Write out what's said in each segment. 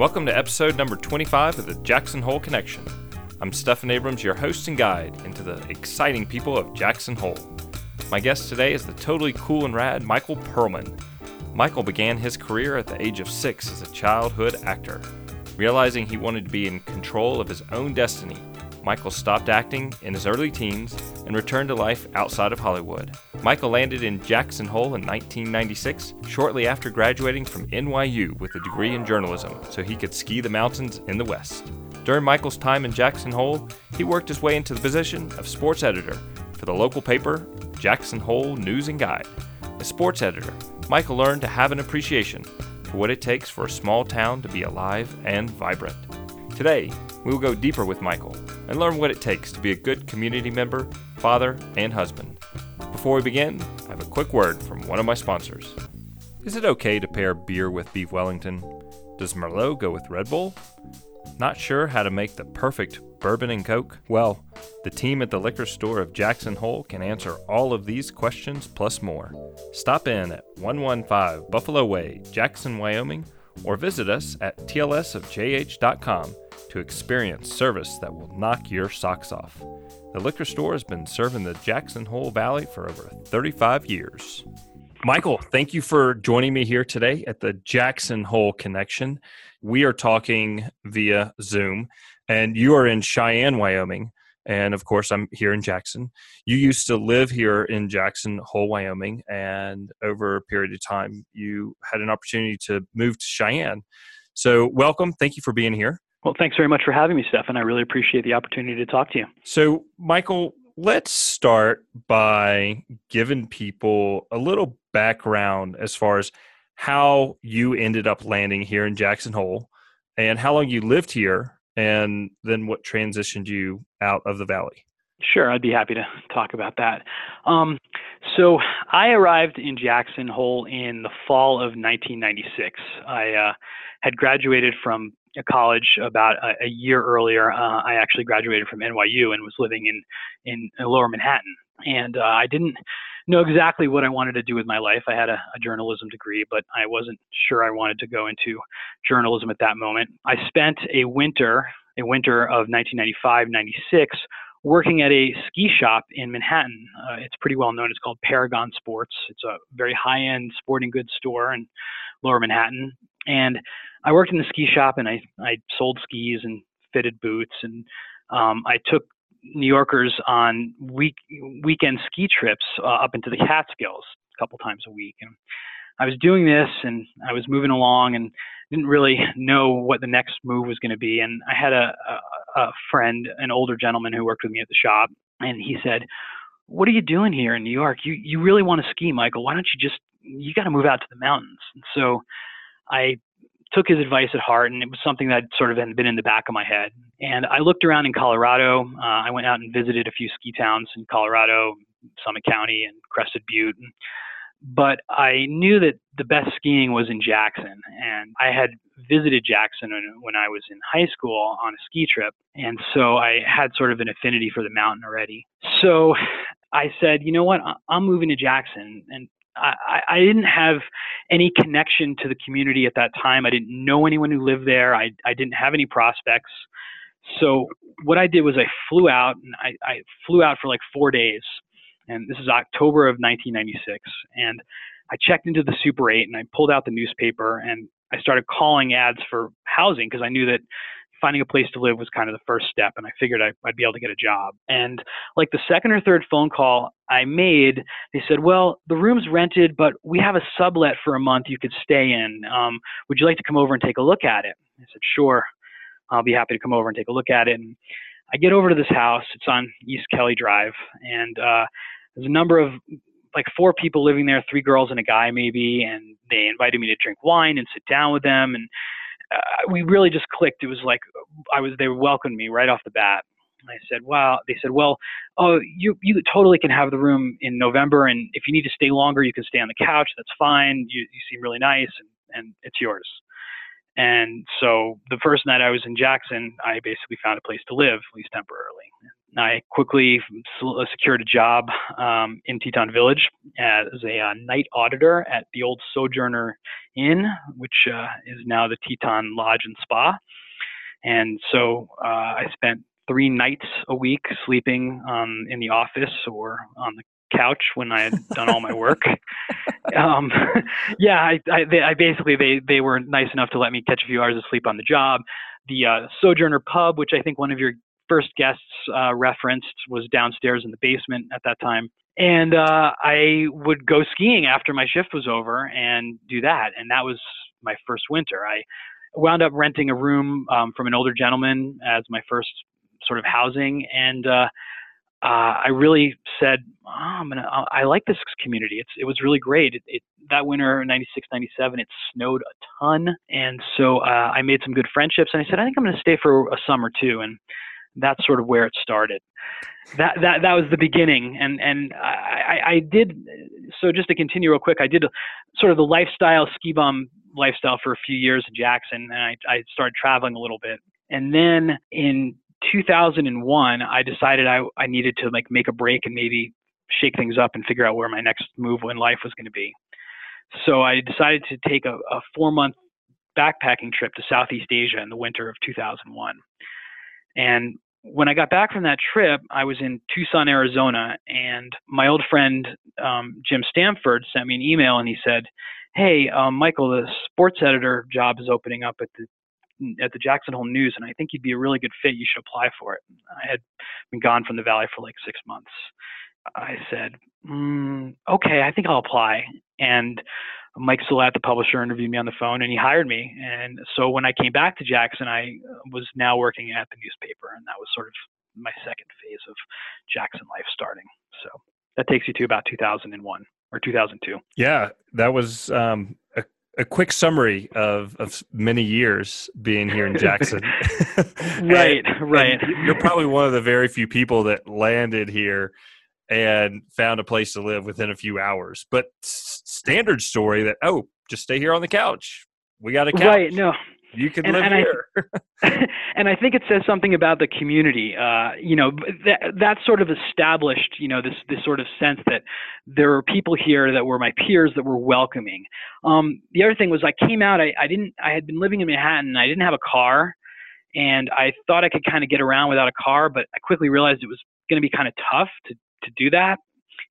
Welcome to episode number 25 of the Jackson Hole Connection. I'm Stephan Abrams, your host and guide into the exciting people of Jackson Hole. My guest today is the totally cool and rad Michael Pearlman. Michael began his career at the age of six as a childhood actor. Realizing he wanted to be in control of his own destiny, Michael stopped acting in his early teens and returned to life outside of Hollywood. Michael landed in Jackson Hole in 1996, shortly after graduating from NYU with a degree in journalism, so he could ski the mountains in the West. During Michael's time in Jackson Hole, he worked his way into the position of sports editor for the local paper, Jackson Hole News and Guide. As sports editor, Michael learned to have an appreciation for what it takes for a small town to be alive and vibrant. Today, we will go deeper with Michael and learn what it takes to be a good community member, father, and husband. Before we begin, I have a quick word from one of my sponsors. Is it okay to pair beer with beef Wellington? Does Merlot go with Red Bull? Not sure how to make the perfect bourbon and Coke? Well, the team at the liquor store of Jackson Hole can answer all of these questions plus more. Stop in at 115 Buffalo Way, Jackson, Wyoming, or visit us at tlsofjh.com to experience service that will knock your socks off. The liquor store has been serving the Jackson Hole Valley for over 35 years. Michael, thank you for joining me here today at the Jackson Hole Connection. We are talking via Zoom, and you are in Cheyenne, Wyoming. And of course, I'm here in Jackson. You used to live here in Jackson Hole, Wyoming, and over a period of time, you had an opportunity to move to Cheyenne. So, welcome. Thank you for being here. Well, thanks very much for having me, Stephan. I really appreciate the opportunity to talk to you. So, Michael, let's start by giving people a little background as far as how you ended up landing here in Jackson Hole and how long you lived here and then what transitioned you out of the valley. Sure, I'd be happy to talk about that. Um, so I arrived in Jackson Hole in the fall of 1996. I uh, had graduated from college about a, a year earlier. Uh, I actually graduated from NYU and was living in in, in Lower Manhattan. And uh, I didn't know exactly what I wanted to do with my life. I had a, a journalism degree, but I wasn't sure I wanted to go into journalism at that moment. I spent a winter, a winter of 1995-96 working at a ski shop in Manhattan. Uh, it's pretty well known. It's called Paragon Sports. It's a very high end sporting goods store in lower Manhattan. And I worked in the ski shop and I, I sold skis and fitted boots and um, I took New Yorkers on week weekend ski trips uh, up into the Catskills a couple times a week. And I was doing this and I was moving along and didn't really know what the next move was going to be. And I had a, a, a friend, an older gentleman who worked with me at the shop, and he said, "What are you doing here in New York? You you really want to ski, Michael? Why don't you just you got to move out to the mountains?" And so I took his advice at heart, and it was something that sort of had been in the back of my head. And I looked around in Colorado. Uh, I went out and visited a few ski towns in Colorado, Summit County, and Crested Butte. But I knew that the best skiing was in Jackson, and I had visited Jackson when, when I was in high school on a ski trip, and so I had sort of an affinity for the mountain already. So I said, you know what, I'm moving to Jackson, and I, I didn't have any connection to the community at that time. I didn't know anyone who lived there. I, I didn't have any prospects. So what I did was I flew out and I, I flew out for like four days. And this is October of 1996. And I checked into the Super 8 and I pulled out the newspaper and I started calling ads for housing because I knew that finding a place to live was kind of the first step, and I figured I, would be able to get a job. And like the second or third phone call I made, they said, "Well, the room's rented, but we have a sublet for a month you could stay in. Um, would you like to come over and take a look at it?" I said, "Sure, I'll be happy to come over and take a look at it." And I get over to this house. It's on East Kelly Drive, and uh, there's a number of like four people living there, three girls and a guy maybe, and they invited me to drink wine and sit down with them and uh, we really just clicked. It was like I was they welcomed me right off the bat. I said, "Wow." They said, "Well, oh, you you totally can have the room in November, and if you need to stay longer, you can stay on the couch. That's fine. You you seem really nice, and and it's yours." And so the first night I was in Jackson, I basically found a place to live, at least temporarily. I quickly uh, secured a job um, in Teton Village as a uh, night auditor at the old Sojourner Inn, which uh, is now the Teton Lodge and Spa. And so uh, I spent three nights a week sleeping um, in the office or on the couch when I had done all my work. um, yeah, I, I, they, I, basically they they were nice enough to let me catch a few hours of sleep on the job. The uh, Sojourner Pub, which I think one of your first guests uh, referenced, was downstairs in the basement at that time. And uh, I would go skiing after my shift was over and do that. And that was my first winter. I wound up renting a room um, from an older gentleman as my first sort of housing. And uh, uh, I really said, oh, I'm gonna, I like this community. It's, it was really great. It, it, that winter, 96, 97, it snowed a ton. And so uh, I made some good friendships and I said, I think I'm going to stay for a summer too. And that's sort of where it started. That, that, that was the beginning. And, and I, I did, so just to continue real quick, I did sort of the lifestyle ski bum lifestyle for a few years in Jackson and I, I started traveling a little bit. And then in 2001, I decided I, I needed to like make a break and maybe shake things up and figure out where my next move in life was going to be. So I decided to take a, a four month backpacking trip to Southeast Asia in the winter of 2001. And when I got back from that trip, I was in Tucson, Arizona, and my old friend um, Jim Stamford sent me an email and he said, Hey, um, Michael, the sports editor job is opening up at the at the Jackson Hole News, and I think you'd be a really good fit. You should apply for it. I had been gone from the Valley for like six months. I said, mm, okay, I think I'll apply. And Mike Sellett, the publisher, interviewed me on the phone, and he hired me. And so when I came back to Jackson, I was now working at the newspaper, and that was sort of my second phase of Jackson life starting. So that takes you to about 2001 or 2002. Yeah, that was um, a a quick summary of, of many years being here in Jackson. right, and, right. And you're probably one of the very few people that landed here and found a place to live within a few hours. But standard story that oh, just stay here on the couch. We got a couch. Right. No, you can and, live and here. I, and I think it says something about the community. Uh, you know, that that sort of established, you know, this this sort of sense that there are people here that were my peers that were welcoming. Um, the other thing was I came out. I, I didn't. I had been living in Manhattan. I didn't have a car, and I thought I could kind of get around without a car. But I quickly realized it was going to be kind of tough to to do that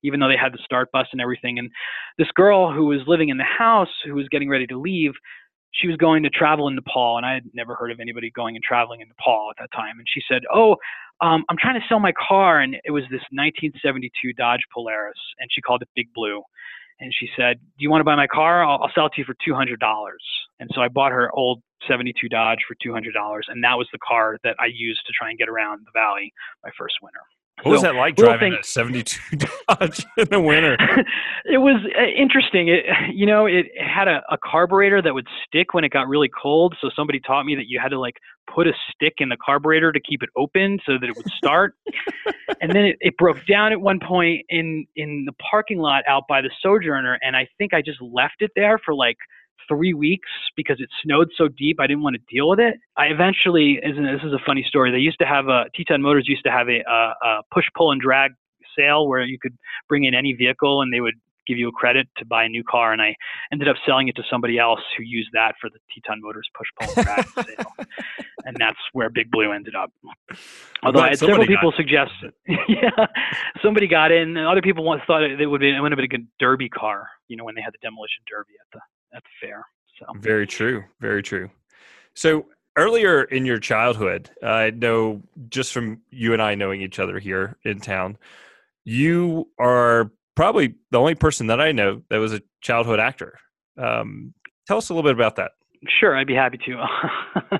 even though they had the start bus and everything. And this girl who was living in the house, who was getting ready to leave, she was going to travel in Nepal, and I had never heard of anybody going and traveling in Nepal at that time. And she said, "Oh, um, I'm trying to sell my car," and it was this 1972 Dodge Polara, and she called it Big Blue. And she said, "Do you want to buy my car? I'll, I'll sell it to you for $200." And so I bought her old 72 Dodge for $200, and that was the car that I used to try and get around the valley my first winter. What so, was that like driving a 72 Dodge in the winter? it was uh, interesting. It, you know, it had a, a carburetor that would stick when it got really cold. So somebody taught me that you had to like put a stick in the carburetor to keep it open so that it would start. and then it, it broke down at one point in in the parking lot out by the Sojourner, and I think I just left it there for like three weeks because it snowed so deep. I didn't want to deal with it. I eventually, this is a funny story. They used to have a Teton Motors used to have a, a, a push pull and drag sale where you could bring in any vehicle and they would give you a credit to buy a new car. And I ended up selling it to somebody else who used that for the Teton Motors push pull and drag sale. And that's where Big Blue ended up. Although I had several people suggest, yeah, somebody got in. And other people once thought it would be it would have been a good derby car. You know, when they had the demolition derby at the at the fair. So very true, very true. So earlier in your childhood, I know just from you and I knowing each other here in town, you are probably the only person that I know that was a childhood actor. Um, tell us a little bit about that. Sure, I'd be happy to.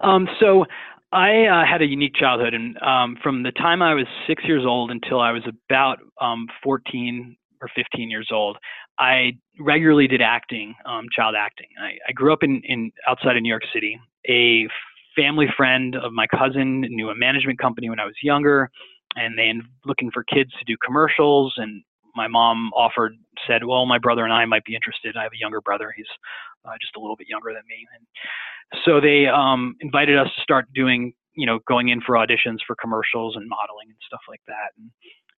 um, so I uh, had a unique childhood, and um, from the time I was six years old until I was about um, 14 or 15 years old, I regularly did acting, um, child acting. I, I grew up in, in outside of New York City. A family friend of my cousin knew a management company when I was younger, and they were looking for kids to do commercials. And my mom offered, said, "Well, my brother and I might be interested. I have a younger brother. He's uh, just a little bit younger than me." And so they um, invited us to start doing you know, going in for auditions for commercials and modeling and stuff like that. And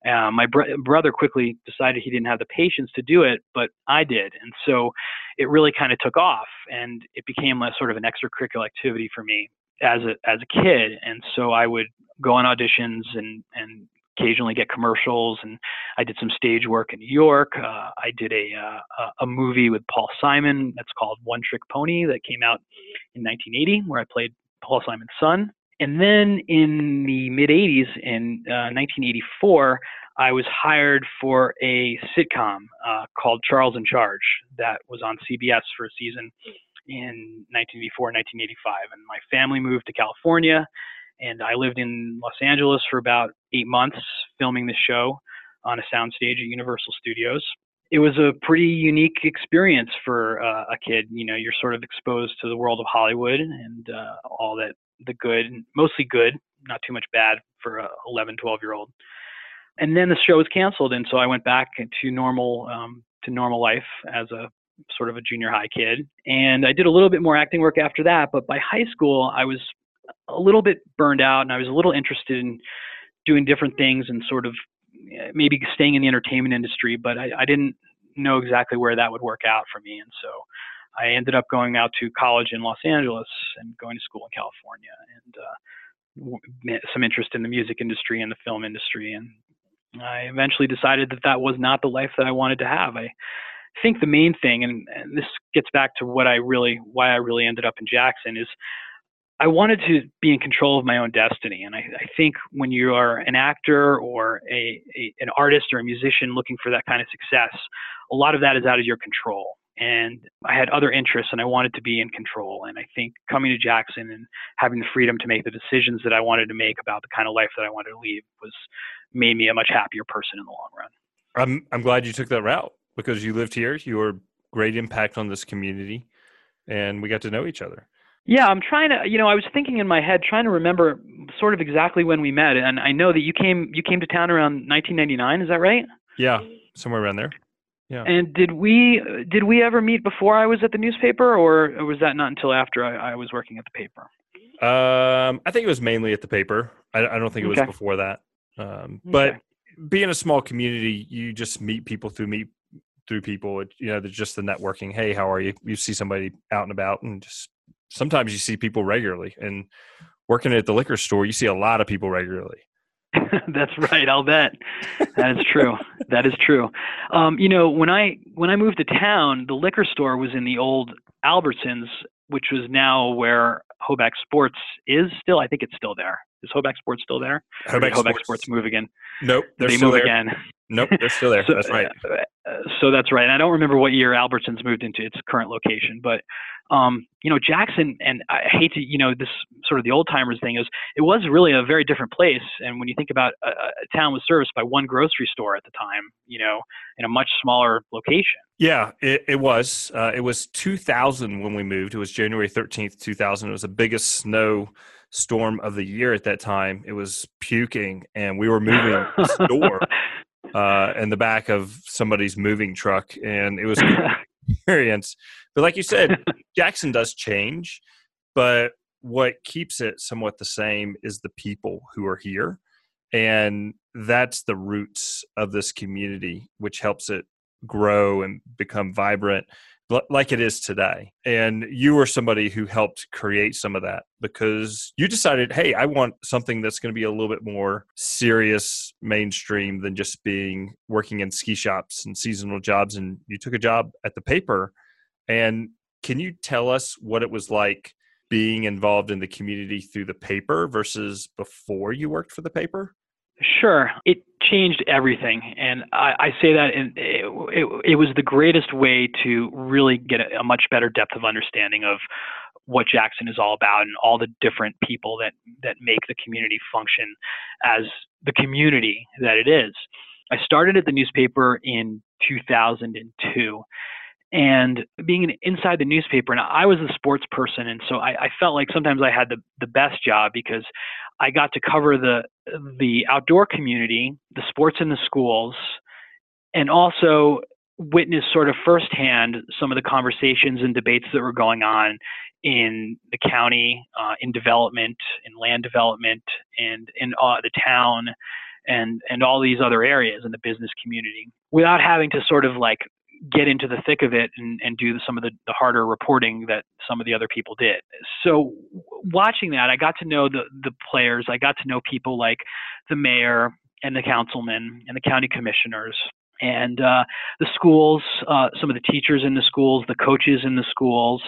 uh, my br- brother quickly decided he didn't have the patience to do it, but I did, and so it really kind of took off, and it became a sort of an extracurricular activity for me as a as a kid. And so I would go on auditions and and occasionally get commercials, and I did some stage work in New York. Uh, I did a uh, a movie with Paul Simon that's called One Trick Pony that came out in 1980, where I played Paul Simon's son. And then in the mid 80s, in uh, 1984, I was hired for a sitcom uh, called Charles in Charge that was on CBS for a season in 1984, 1985. And my family moved to California, and I lived in Los Angeles for about eight months filming the show on a soundstage at Universal Studios. It was a pretty unique experience for uh, a kid. You know, you're sort of exposed to the world of Hollywood and uh, all that the good, mostly good, not too much bad for a 11, 12 year old. And then the show was canceled, and so I went back to normal um, to normal life as a sort of a junior high kid. And I did a little bit more acting work after that, but by high school I was a little bit burned out, and I was a little interested in doing different things and sort of eh, maybe staying in the entertainment industry, but I, I didn't know exactly where that would work out for me, and so I ended up going out to college in Los Angeles and going to school in California, and uh, some interest in the music industry and the film industry, and I eventually decided that that was not the life that I wanted to have. I think the main thing, and, and this gets back to what I really, why I really ended up in Jackson, is I wanted to be in control of my own destiny. And I, I think when you are an actor or a, a, an artist or a musician looking for that kind of success, a lot of that is out of your control and I had other interests and I wanted to be in control. And I think coming to Jackson and having the freedom to make the decisions that I wanted to make about the kind of life that I wanted to lead was made me a much happier person in the long run. I'm I'm glad you took that route because you lived here, you were great impact on this community and we got to know each other. Yeah, I'm trying to, you know, I was thinking in my head, trying to remember sort of exactly when we met, and I know that you came, you came to town around 1999. Is that right? Yeah, somewhere around there. Yeah. And did we did we ever meet before I was at the newspaper, or was that not until after I, I was working at the paper? Um, I think it was mainly at the paper. I, I don't think it was okay. before that. Um, but okay. being a small community, you just meet people through meet through people. It, you know, there's just the networking. Hey, how are you? You see somebody out and about, and just sometimes you see people regularly. And working at the liquor store, you see a lot of people regularly. That's right. I'll bet. That is true. that is true. Um, you know, when I when I moved to town, the liquor store was in the old Albertsons, which was now where Hoback Sports is still. I think it's still there. Is Hoback Sports still there? Sports. Sports. move again? Nope, they're they still move there. again. Nope, they're still there. so, that's right. Uh, so that's right. And I don't remember what year Albertsons moved into its current location, but um, you know, Jackson, and I hate to, you know, this sort of the old timers thing is it was really a very different place. And when you think about a, a town was serviced by one grocery store at the time, you know, in a much smaller location. Yeah, it, it was. Uh, it was 2000 when we moved. It was January 13th, 2000. It was the biggest snow storm of the year at that time. It was puking, and we were moving store uh, in the back of somebody's moving truck, and it was experience. But like you said, Jackson does change, but what keeps it somewhat the same is the people who are here. And that's the roots of this community, which helps it grow and become vibrant like it is today. And you were somebody who helped create some of that because you decided, hey, I want something that's going to be a little bit more serious, mainstream than just being working in ski shops and seasonal jobs. And you took a job at the paper. And can you tell us what it was like being involved in the community through the paper versus before you worked for the paper? Sure. It changed everything. And I, I say that in, it, it, it, was the greatest way to really get a, a, much better depth of understanding of what Jackson is all about and all the different people that, that make the community function as the community that it is. I started at the newspaper in 2002 and being inside the newspaper and i was a sports person and so I, I, felt like sometimes i had the, the best job because I got to cover the the outdoor community, the sports in the schools, and also witness sort of firsthand some of the conversations and debates that were going on in the county, uh, in development, in land development, and in uh, the town, and and all these other areas in the business community, without having to sort of like get into the thick of it and, and do some of the, the harder reporting that some of the other people did. So watching that, I got to know the the players. I got to know people like the mayor and the councilman and the county commissioners and uh, the schools, uh, some of the teachers in the schools, the coaches in the schools,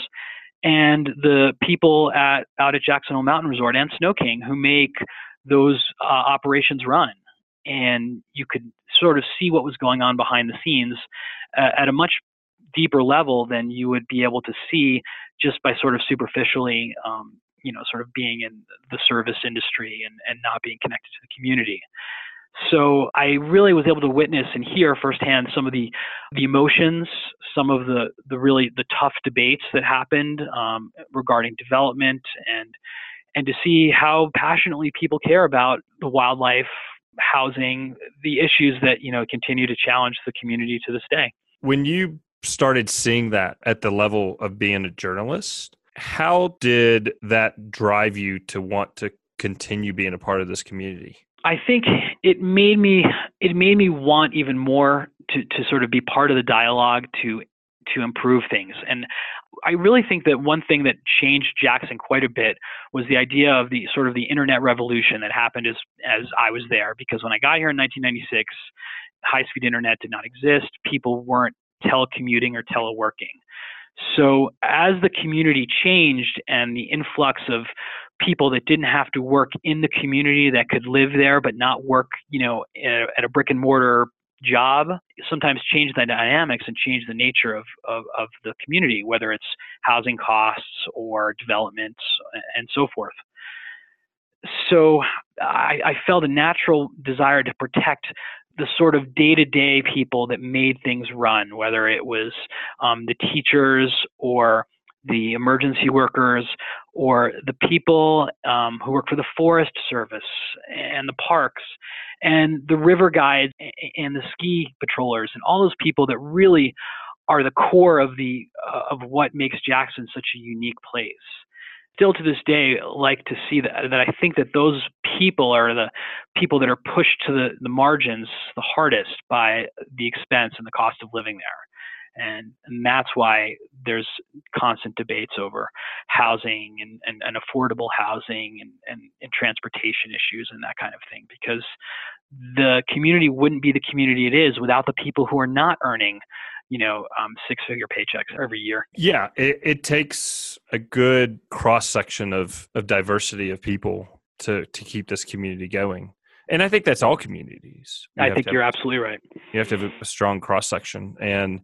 and the people at out at Jackson Hole Mountain Resort and Snow King who make those uh, operations run. And you could sort of see what was going on behind the scenes at a much deeper level than you would be able to see just by sort of superficially, um, you know, sort of being in the service industry and, and not being connected to the community. So I really was able to witness and hear firsthand some of the the emotions, some of the the really the tough debates that happened um, regarding development, and and to see how passionately people care about the wildlife, housing, the issues that you know continue to challenge the community to this day. When you started seeing that at the level of being a journalist, how did that drive you to want to continue being a part of this community? I think it made me it made me want even more to to sort of be part of the dialogue to to improve things. And I really think that one thing that changed Jackson quite a bit was the idea of the sort of the internet revolution that happened as as I was there. Because when I got here in 1996, high speed internet did not exist. People weren't telecommuting or teleworking. So as the community changed and the influx of people that didn't have to work in the community that could live there but not work, you know, at a brick and mortar job sometimes change the dynamics and change the nature of, of, of, the community, whether it's housing costs or developments and so forth. So I, I felt a natural desire to protect the sort of day-to-day people that made things run, whether it was um, the teachers or the emergency workers or the people um, who work for the Forest Service and the parks and the river guides and the ski patrollers and all those people that really are the core of the uh, of what makes Jackson such a unique place still to this day like to see that that I think that those people are the people that are pushed to the, the margins the hardest by the expense and the cost of living there. And, and that's why there's constant debates over housing and, and, and affordable housing and, and, and transportation issues and that kind of thing because the community wouldn't be the community it is without the people who are not earning you know um, six figure paychecks every year. Yeah it, it takes a good cross section of of diversity of people to to keep this community going. And i think that's all communities. You i think you're have, absolutely right. you have to have a strong cross section and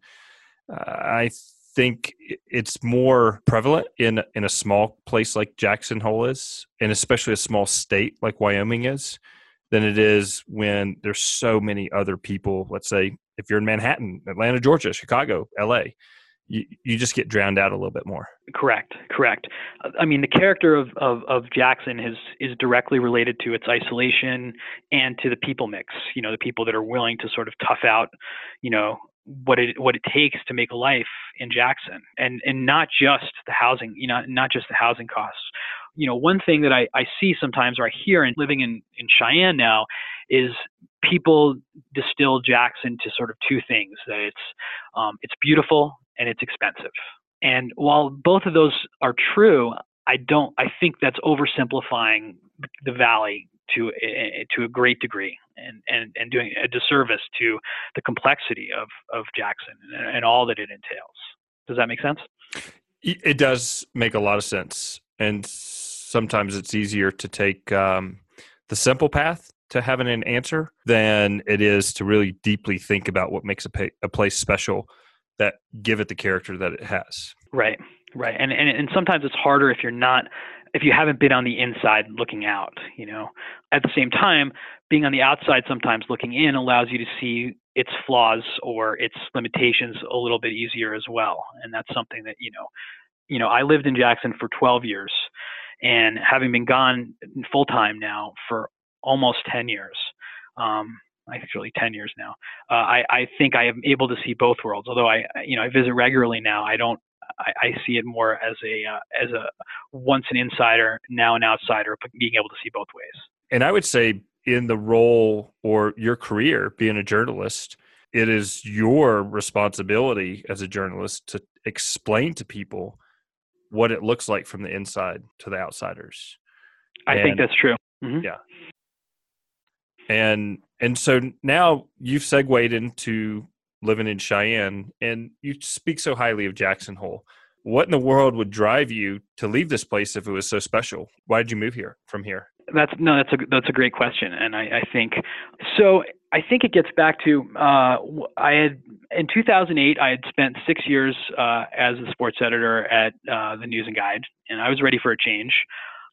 uh, i think it's more prevalent in in a small place like jackson hole is and especially a small state like wyoming is than it is when there's so many other people let's say if you're in Manhattan, Atlanta, Georgia, Chicago, LA, you, you just get drowned out a little bit more. Correct, correct. I mean, the character of, of, of Jackson is is directly related to its isolation and to the people mix. You know, the people that are willing to sort of tough out, you know, what it what it takes to make a life in Jackson, and and not just the housing, you know, not just the housing costs. You know, one thing that I, I see sometimes or I hear in living in, in Cheyenne now is people distill Jackson to sort of two things: that it's um, it's beautiful and it's expensive. And while both of those are true, I don't. I think that's oversimplifying the valley to a, to a great degree and, and, and doing a disservice to the complexity of, of Jackson and, and all that it entails. Does that make sense? It does make a lot of sense. And sometimes it's easier to take um, the simple path to having an answer than it is to really deeply think about what makes a, pay, a place special that give it the character that it has. Right, right, and, and and sometimes it's harder if you're not if you haven't been on the inside looking out. You know, at the same time, being on the outside sometimes looking in allows you to see its flaws or its limitations a little bit easier as well, and that's something that you know. You know, I lived in Jackson for 12 years, and having been gone full time now for almost 10 years. Um, I think it's really 10 years now. Uh, I, I think I am able to see both worlds. Although I, you know, I visit regularly now. I don't. I, I see it more as a uh, as a once an insider, now an outsider, but being able to see both ways. And I would say in the role or your career being a journalist, it is your responsibility as a journalist to explain to people what it looks like from the inside to the outsiders. I and, think that's true. Mm-hmm. Yeah. And and so now you've segued into living in Cheyenne and you speak so highly of Jackson Hole. What in the world would drive you to leave this place if it was so special? Why did you move here from here? That's no, that's a that's a great question, and I, I think so. I think it gets back to uh, I had in 2008 I had spent six years uh, as a sports editor at uh, the News and Guide, and I was ready for a change.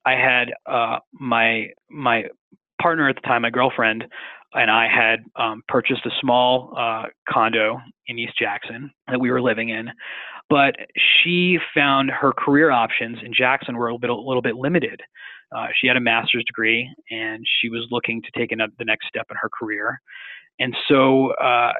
I had uh, my my partner at the time, my girlfriend, and I had um, purchased a small uh, condo in East Jackson that we were living in, but she found her career options in Jackson were a little bit, a little bit limited. Uh, she had a master's degree and she was looking to take the next step in her career. And so uh,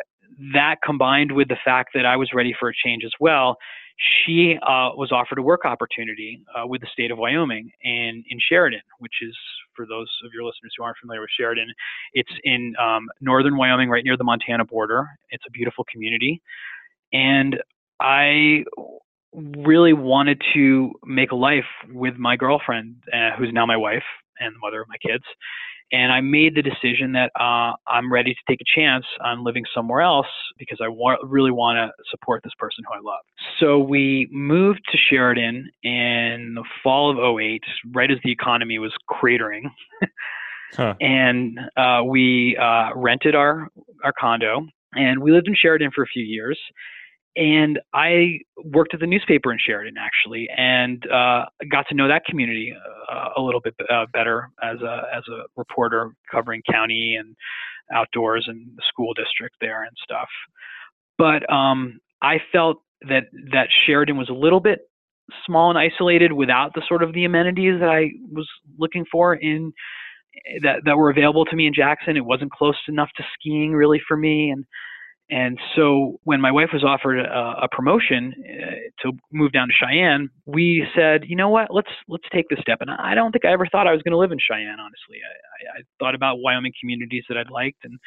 that combined with the fact that I was ready for a change as well, she uh, was offered a work opportunity uh, with the state of Wyoming and in Sheridan, which is, for those of your listeners who aren't familiar with Sheridan, it's in um, northern Wyoming, right near the Montana border. It's a beautiful community. And I really wanted to make a life with my girlfriend, uh, who's now my wife and the mother of my kids. And I made the decision that uh, I'm ready to take a chance on living somewhere else because I wa- really want to support this person who I love. So we moved to Sheridan in the fall of 08, right as the economy was cratering. huh. And uh, we uh, rented our, our condo and we lived in Sheridan for a few years and I worked at the newspaper in Sheridan actually, and uh, got to know that community uh, a little bit uh, better as a as a reporter covering county and outdoors and the school district there and stuff. But um, I felt that that Sheridan was a little bit small and isolated without the sort of the amenities that I was looking for in that that were available to me in Jackson. It wasn't close enough to skiing really for me, and and so when my wife was offered a, a promotion uh, to move down to Cheyenne, we said, you know what, let's let's take this step. And I don't think I ever thought I was going to live in Cheyenne. Honestly, I, I, thought about Wyoming communities that I'd liked, and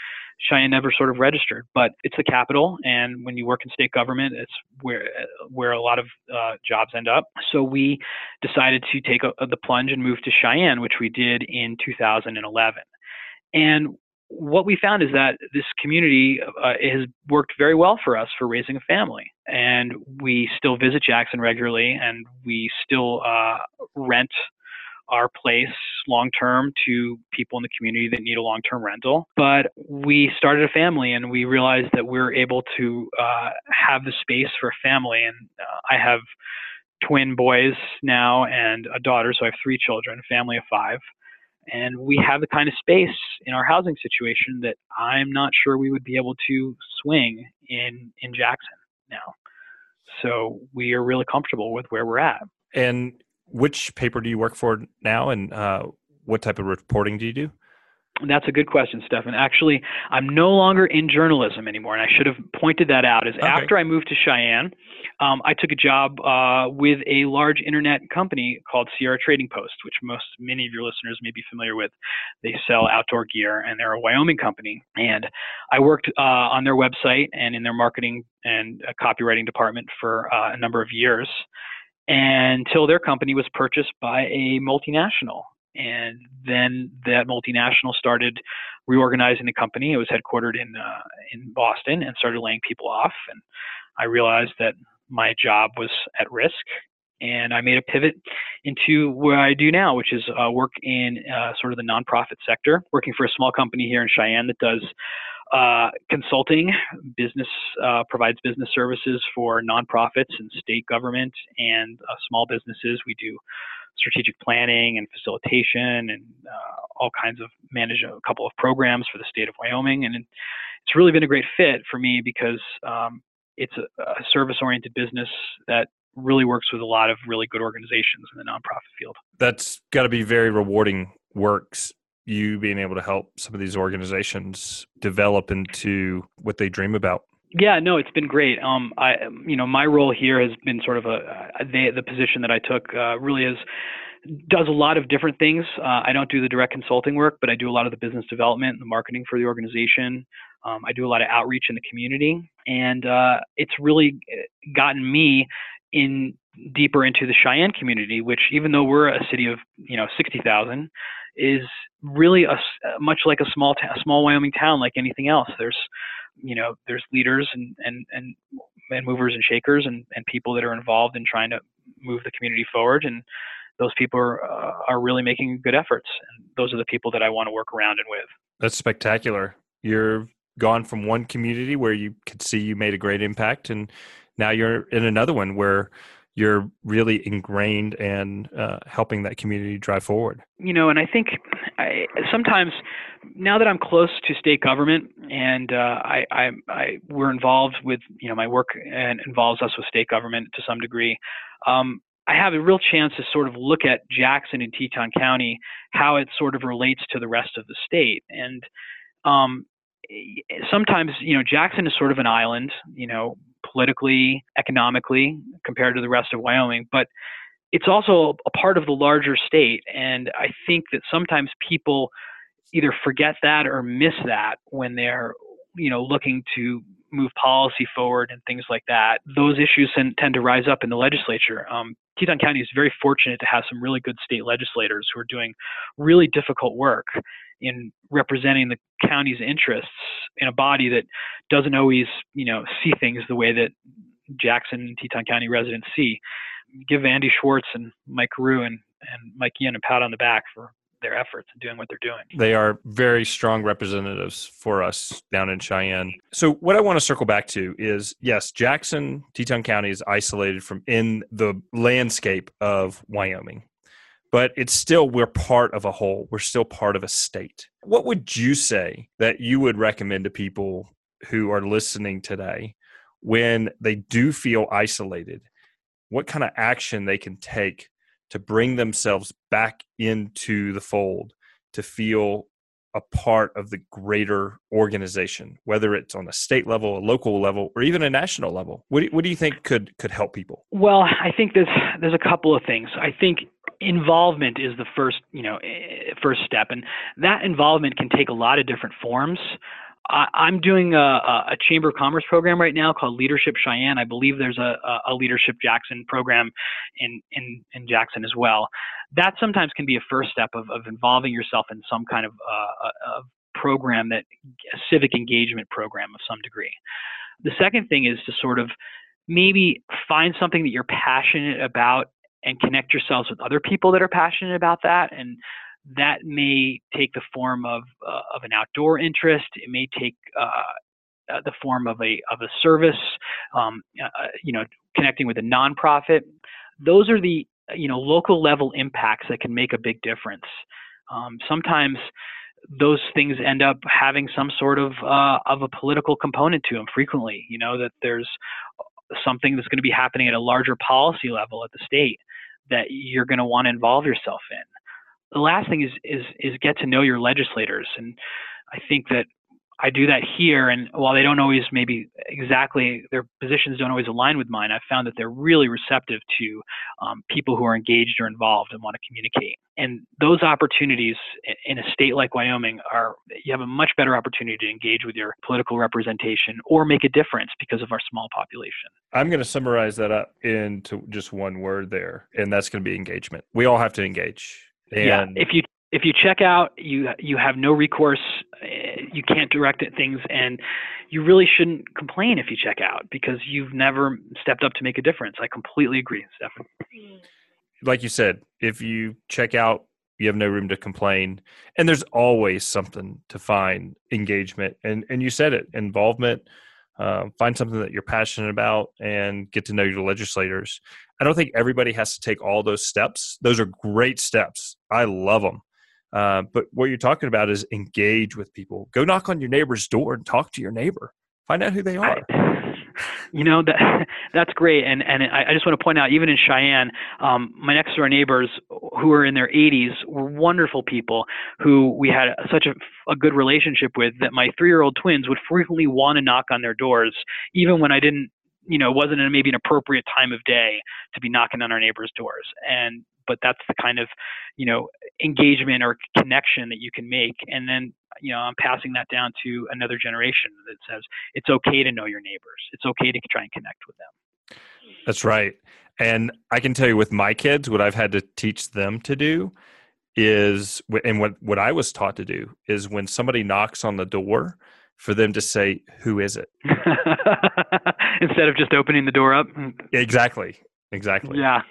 Cheyenne never sort of registered. But it's the capital, and when you work in state government, it's where where a lot of uh, jobs end up. So we decided to take a, the plunge and move to Cheyenne, which we did in 2011. And what we found is that this community uh, has worked very well for us for raising a family. And we still visit Jackson regularly, and we still uh, rent our place long term to people in the community that need a long term rental. But we started a family, and we realized that we're able to uh, have the space for a family. And uh, I have twin boys now and a daughter, so I have three children, a family of five and we have the kind of space in our housing situation that I'm not sure we would be able to swing in in Jackson now. So we are really comfortable with where we're at. And which paper do you work for now, and uh, what type of reporting do you do? That's a good question, Stephan. Actually, I'm no longer in journalism anymore, and I should have pointed that out. Is okay. after I moved to Cheyenne, um, I took a job uh, with a large internet company called Sierra Trading Post, which most many of your listeners may be familiar with. They sell outdoor gear, and they're a Wyoming company. And I worked uh, on their website and in their marketing and uh, copywriting department for uh, a number of years until their company was purchased by a multinational and then that multinational started reorganizing the company. It was headquartered in uh, in Boston and started laying people off. And I realized that my job was at risk, and I made a pivot into what I do now, which is uh, work in uh, sort of the nonprofit sector, working for a small company here in Cheyenne that does uh, consulting, business uh, provides business services for nonprofits and state government and uh, small businesses. We do strategic planning and facilitation and uh, all kinds of manage a couple of programs for the state of Wyoming. And it's really been a great fit for me because um, it's a, a service oriented business that really works with a lot of really good organizations in the nonprofit field. That's got to be very rewarding works you being able to help some of these organizations develop into what they dream about? Yeah, no, it's been great. Um, I, you know, my role here has been sort of a the, the position that I took uh, really is does a lot of different things. Uh, I don't do the direct consulting work, but I do a lot of the business development and the marketing for the organization. Um, I do a lot of outreach in the community, and uh, it's really uh, gotten me in deeper into the Cheyenne community, which even though we're a city of you know 60,000, is really a much like a small ta- small Wyoming town like anything else. There's you know there's leaders and and and, and movers and shakers and, and people that are involved in trying to move the community forward and those people are, uh, are really making good efforts and those are the people that i want to work around and with. That's spectacular. You're gone from one community where you could see you made a great impact and now you're in another one where you're really ingrained and uh, helping that community drive forward. You know, and I think I, sometimes now that I'm close to state government and uh, I, I, I, we're involved with, you know, my work and involves us with state government to some degree. Um, I have a real chance to sort of look at Jackson and Teton County, how it sort of relates to the rest of the state. And um, sometimes, you know, Jackson is sort of an island, you know, politically, economically, compared to the rest of Wyoming, but it's also a part of the larger state. And I think that sometimes people either forget that or miss that when they're, you know, looking to move policy forward and things like that. Those issues tend to rise up in the legislature. Um, Teton County is very fortunate to have some really good state legislators who are doing really difficult work in representing the county's interests in a body that doesn't always, you know, see things the way that Jackson and Teton County residents see. Give Andy Schwartz and Mike Gierau and, and Mike Yin a pat on the back for their efforts and doing what they're doing. They are very strong representatives for us down in Cheyenne. So what I want to circle back to is yes, Jackson, Teton County is isolated from in the landscape of Wyoming. But it's still we're part of a whole. We're still part of a state. What would you say that you would recommend to people who are listening today when they do feel isolated? What kind of action they can take to bring themselves back into the fold to feel a part of the greater organization, whether it's on a state level, a local level, or even a national level. What do, what do you think could could help people? Well, I think there's there's a couple of things. I think involvement is the first you know eh, first step, and that involvement can take a lot of different forms. I, am doing a, a, Chamber of Commerce program right now called Leadership Cheyenne. I believe there's a, a Leadership Jackson program in, in, in Jackson as well. That sometimes can be a first step of, of involving yourself in some kind of uh, program that a civic engagement program of some degree. The second thing is to sort of maybe find something that you're passionate about and connect yourselves with other people that are passionate about that and that may take the form of uh, of an outdoor interest. It may take uh, uh the form of a of a service. Um, uh, uh, you know, connecting with a nonprofit. Those are the you know local level impacts that can make a big difference. Um, sometimes those things end up having some sort of uh, of a political component to them. Frequently, you know that there's something that's going to be happening at a larger policy level at the state that you're going to want to involve yourself in. The last thing is is is get to know your legislators, and I think that I do that here. And while they don't always maybe exactly their positions don't always align with mine, I've found that they're really receptive to um, people who are engaged or involved and want to communicate. And those opportunities in a state like Wyoming are you have a much better opportunity to engage with your political representation or make a difference because of our small population. I'm going to summarize that up into just one word there, and that's going to be engagement. We all have to engage and yeah, if you if you check out, you you have no recourse. Eh, you can't direct at things, and you really shouldn't complain if you check out because you've never stepped up to make a difference. I completely agree, Stephan. Like you said, if you check out, you have no room to complain, and there's always something to find engagement. And and you said it, involvement. Uh, find something that you're passionate about and get to know your legislators. I don't think everybody has to take all those steps. Those are great steps. I love them. Uh, but what you're talking about is engage with people. Go knock on your neighbor's door and talk to your neighbor. Find out who they are. you know that that's great, and and I, I just want to point out, even in Cheyenne, um, my next door neighbors who are in their 80s were wonderful people who we had such a, a good relationship with that my three-year-old twins would frequently want to knock on their doors, even when I didn't you know, wasn't maybe an appropriate time of day to be knocking on our neighbors' doors. And but that's the kind of, you know, engagement or connection that you can make. And then, you know, I'm passing that down to another generation that says it's okay to know your neighbors. It's okay to try and connect with them. That's right. And I can tell you with my kids, what I've had to teach them to do is, and what, what I was taught to do is when somebody knocks on the door, for them to say, Who is it? Instead of just opening the door up. Exactly. Exactly. Yeah.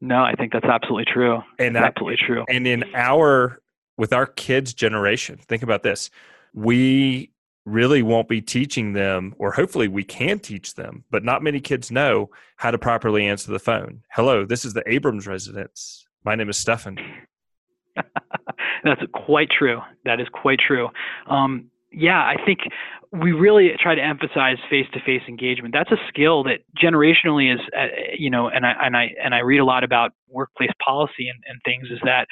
No, I think that's absolutely true. And that, absolutely true. And in our, with our kids' generation, think about this. We really won't be teaching them, or hopefully we can teach them, but not many kids know how to properly answer the phone. Hello, this is the Abrams residence. My name is Stephan. That's quite true. That is quite true. Um, yeah, I think we really try to emphasize face-to-face engagement. That's a skill that generationally is, uh, you know, and I and I and I read a lot about workplace policy and, and things. Is that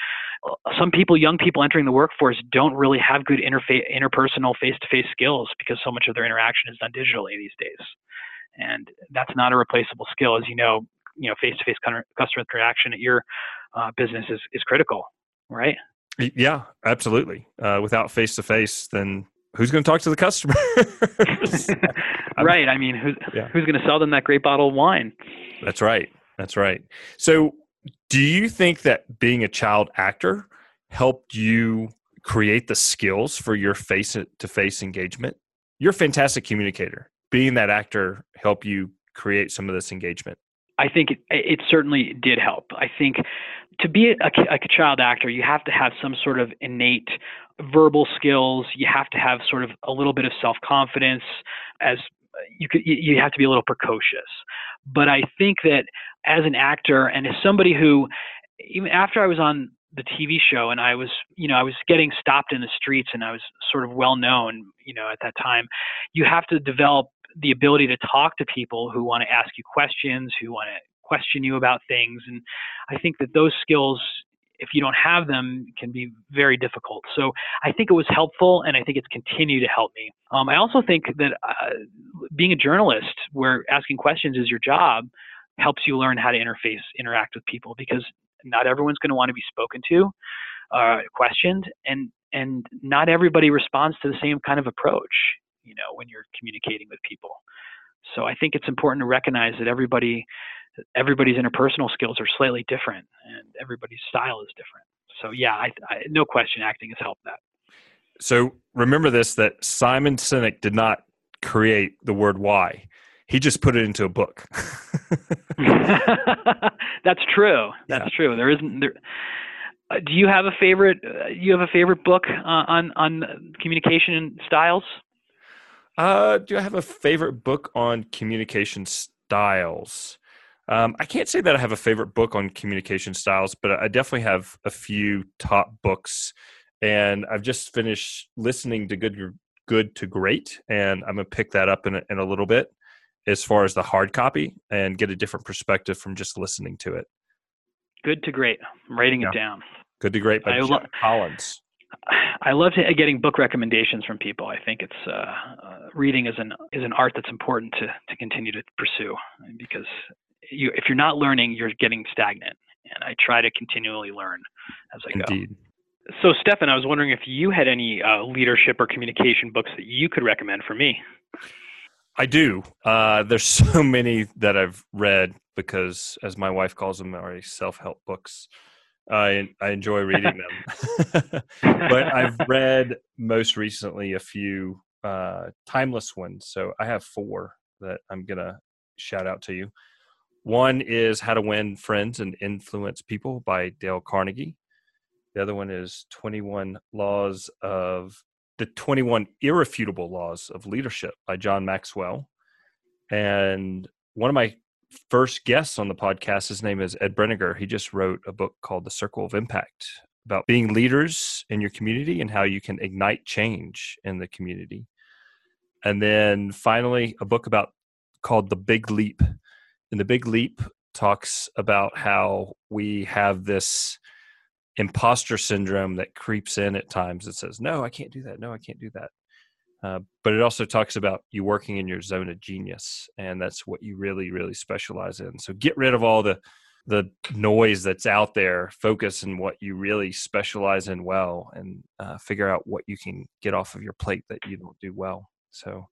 some people, young people entering the workforce, don't really have good interface, interpersonal face-to-face skills because so much of their interaction is done digitally these days, and that's not a replaceable skill, as you know. You know, face-to-face customer interaction at your uh, business is is critical, right? Yeah, absolutely. Uh, without face to face, then who's going to talk to the customer? right. I mean, who's yeah. who's going to sell them that great bottle of wine? That's right. That's right. So, do you think that being a child actor helped you create the skills for your face to face engagement? You're a fantastic communicator. Being that actor help you create some of this engagement? I think it, it certainly did help. I think to be a, a, child actor, you have to have some sort of innate verbal skills. You have to have sort of a little bit of self confidence. As you could, you have to be a little precocious. But I think that as an actor and as somebody who, even after I was on the TV show and I was, you know, I was getting stopped in the streets and I was sort of well known, you know, at that time, you have to develop the ability to talk to people who want to ask you questions, who want to question you about things. And I think that those skills, if you don't have them, can be very difficult. So I think it was helpful, and I think it's continued to help me. Um, I also think that uh, being a journalist, where asking questions is your job, helps you learn how to interface, interact with people, because not everyone's going to want to be spoken to, uh, questioned, and and not everybody responds to the same kind of approach. You know, when you're communicating with people. So I think it's important to recognize that everybody everybody's interpersonal skills are slightly different and everybody's style is different. So yeah, I, I, no question, acting has helped that. So remember this: that Simon Sinek did not create the word "why." He just put it into a book. That's true. That's yeah. true. There isn't there. Uh, do you have a favorite? Uh, you have a favorite book uh, on on communication styles? Uh, do I have a favorite book on communication styles? Um, I can't say that I have a favorite book on communication styles, but I definitely have a few top books. And I've just finished listening to Good Good to Great, and I'm gonna pick that up in a, in a little bit as far as the hard copy and get a different perspective from just listening to it. Good to Great. I'm writing yeah. it down. Good to Great by lo- Collins. I love getting book recommendations from people. I think it's uh, uh, reading is an is an art that's important to to continue to pursue because you, if you're not learning, you're getting stagnant. And I try to continually learn as I Indeed. go. So, Stephan, I was wondering if you had any uh, leadership or communication books that you could recommend for me. I do. Uh, there's so many that I've read because, as my wife calls them, are self-help books. I I enjoy reading them, but I've read most recently a few uh, timeless ones. So I have four that I'm gonna shout out to you. One is How to Win Friends and Influence People by Dale Carnegie. The other one is 21 Laws of the 21 Irrefutable Laws of Leadership by John Maxwell. And one of my first guest on the podcast, his name is Ed Brenegar. He just wrote a book called The Circle of Impact about being leaders in your community and how you can ignite change in the community. And then finally, a book about called The Big Leap. And The Big Leap talks about how we have this imposter syndrome that creeps in at times that says, no, I can't do that. No, I can't do that. Uh, but it also talks about you working in your zone of genius, and that's what you really, really specialize in. So get rid of all the the noise that's out there. Focus on what you really specialize in well, and uh, figure out what you can get off of your plate that you don't do well. So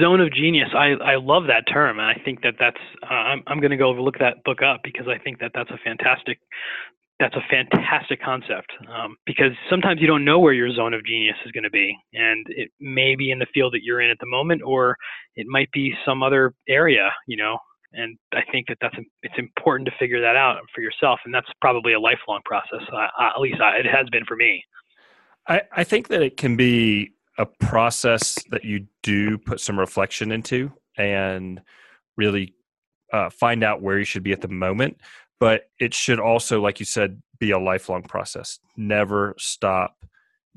zone of genius i i love that term and i think that that's uh, i'm, I'm going to go look that book up because i think that that's a fantastic that's a fantastic concept um, because sometimes you don't know where your zone of genius is going to be and it may be in the field that you're in at the moment or it might be some other area you know? And i think that that's it's important to figure that out for yourself and that's probably a lifelong process uh, at least I, it has been for me. I, I think that it can be a process that you do put some reflection into and really uh, find out where you should be at the moment but it should also like you said be a lifelong process never stop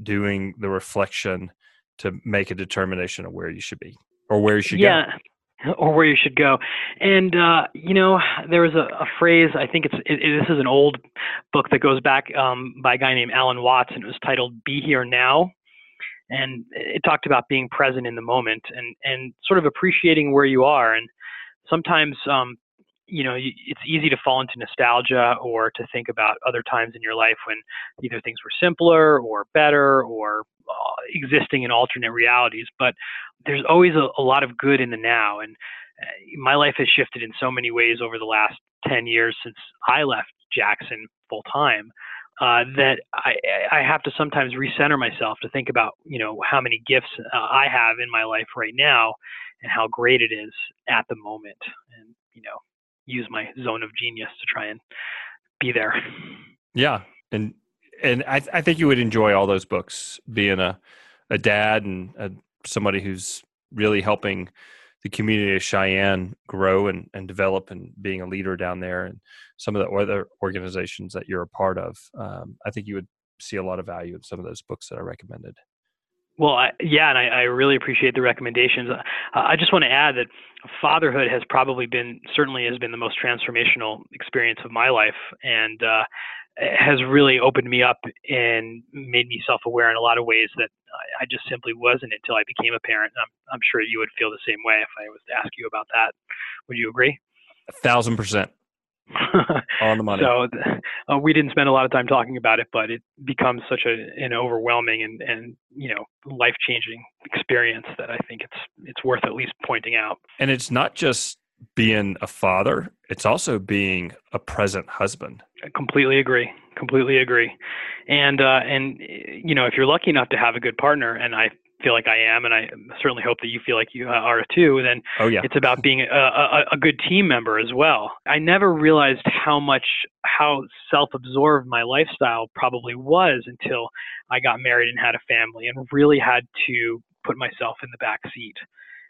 doing the reflection to make a determination of where you should be or where you should yeah. go or where you should go. And uh, you know, there was a, a phrase. I think it's it, it, this is an old book that goes back um, by a guy named Alan Watts, and it was titled "Be Here Now." And it talked about being present in the moment and and sort of appreciating where you are. And sometimes um, you know, it's easy to fall into nostalgia or to think about other times in your life when either things were simpler or better or uh, existing in alternate realities. But there's always a, a lot of good in the now. And uh, my life has shifted in so many ways over the last 10 years since I left Jackson full time. Uh, that I, I have to sometimes recenter myself to think about, you know, how many gifts uh, I have in my life right now and how great it is at the moment. And, you know, use my zone of genius to try and be there. Yeah, and and I, I think you would enjoy all those books. Being a a dad and a, somebody who's really helping the community of Cheyenne grow and, and develop and being a leader down there and some of the other organizations that you're a part of. Um, I think you would see a lot of value in some of those books that I recommended. Well, I, yeah, and I, I, really appreciate the recommendations. Uh, I just want to add that fatherhood has probably been, certainly has been the most transformational experience of my life, and uh, has really opened me up and made me self-aware in a lot of ways that I just simply wasn't until I became a parent. I'm, I'm sure you would feel the same way if I was to ask you about that. Would you agree? A thousand percent. on the money. So uh, we didn't spend a lot of time talking about it, but it becomes such a, an overwhelming and, and you know life changing experience that I think it's it's worth at least pointing out. And it's not just being a father; it's also being a present husband. I completely agree. Completely agree. And uh, and you know if you're lucky enough to have a good partner, and I feel like I am, and I certainly hope that you feel like you uh, are too, then oh, yeah. it's about being a, a, a, good team member as well. I never realized how much, how self absorbed my lifestyle probably was until I got married and had a family and really had to put myself in the back seat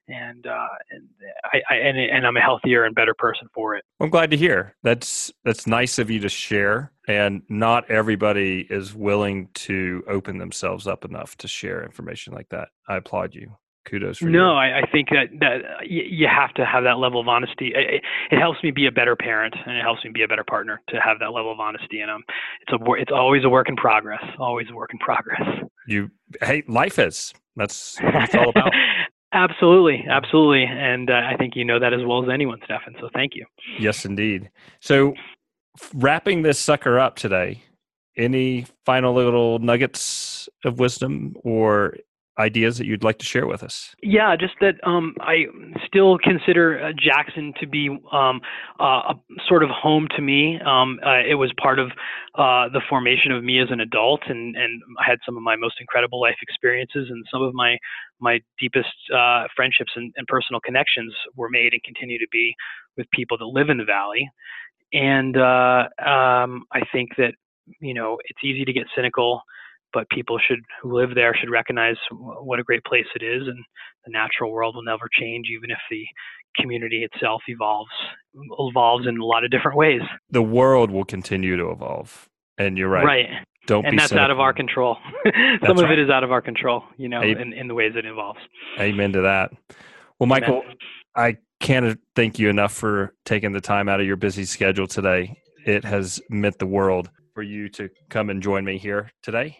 and uh, and I, I and, and I'm a healthier and better person for it. I'm glad to hear. That's that's nice of you to share. And not everybody is willing to open themselves up enough to share information like that. I applaud you. Kudos for no, you. No, I, I, think that that you have to have that level of honesty. It, it, helps me be a better parent, and it helps me be a better partner to have that level of honesty. And um, it's a it's always a work in progress. Always a work in progress. You hey, life is. That's what it's all about. Absolutely, absolutely, and uh, I think you know that as well as anyone, Stephan. So thank you. Yes, indeed. So wrapping this sucker up today, any final little nuggets of wisdom or ideas that you'd like to share with us? Yeah, just that um, I still consider uh, Jackson to be um, uh, a sort of home to me. Um, uh, it was part of uh, the formation of me as an adult, and, and I had some of my most incredible life experiences, and some of my my deepest uh, friendships and, and personal connections were made and continue to be with people that live in the valley. And uh, um, I think that you know it's easy to get cynical but people should who live there should recognize what a great place it is and the natural world will never change even if the community itself evolves evolves in a lot of different ways. The world will continue to evolve and you're right. Right don't and that's cynical. out of our control some of it is out of our control you know in, in the ways it involves. amen to that well michael amen. i can't thank you enough for taking the time out of your busy schedule today. It has meant the world for you to come and join me here today.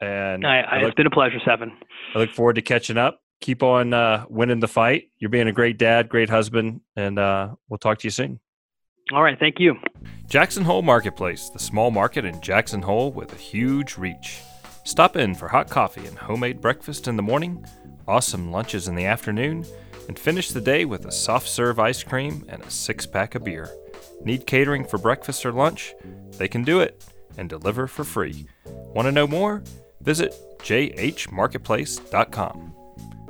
And I, I, look, it's been a pleasure, Stephan. I look forward to catching up. Keep on uh, winning the fight. You're being a great dad, great husband, and uh, we'll talk to you soon. All right, thank you. Jackson Hole Marketplace, the small market in Jackson Hole with a huge reach. Stop in for hot coffee and homemade breakfast in the morning, awesome lunches in the afternoon, and finish the day with a soft serve ice cream and a six pack of beer. Need catering for breakfast or lunch? They can do it and deliver for free. Want to know more? Visit jhmarketplace.com.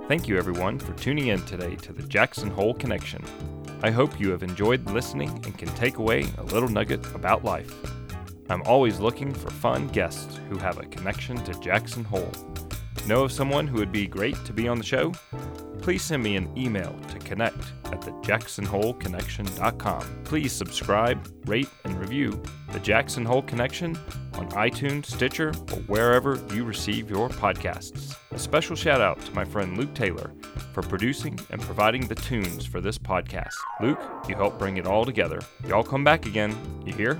Thank you, everyone, for tuning in today to the Jackson Hole Connection. I hope you have enjoyed listening and can take away a little nugget about life. I'm always looking for fun guests who have a connection to Jackson Hole. Know of someone who would be great to be on the show? Please send me an email to connect at thejacksonholeconnection.com. Please subscribe, rate, and review the Jackson Hole Connection on iTunes, Stitcher, or wherever you receive your podcasts. A special shout out to my friend Luke Taylor for producing and providing the tunes for this podcast. Luke, you helped bring it all together. Y'all come back again, you hear?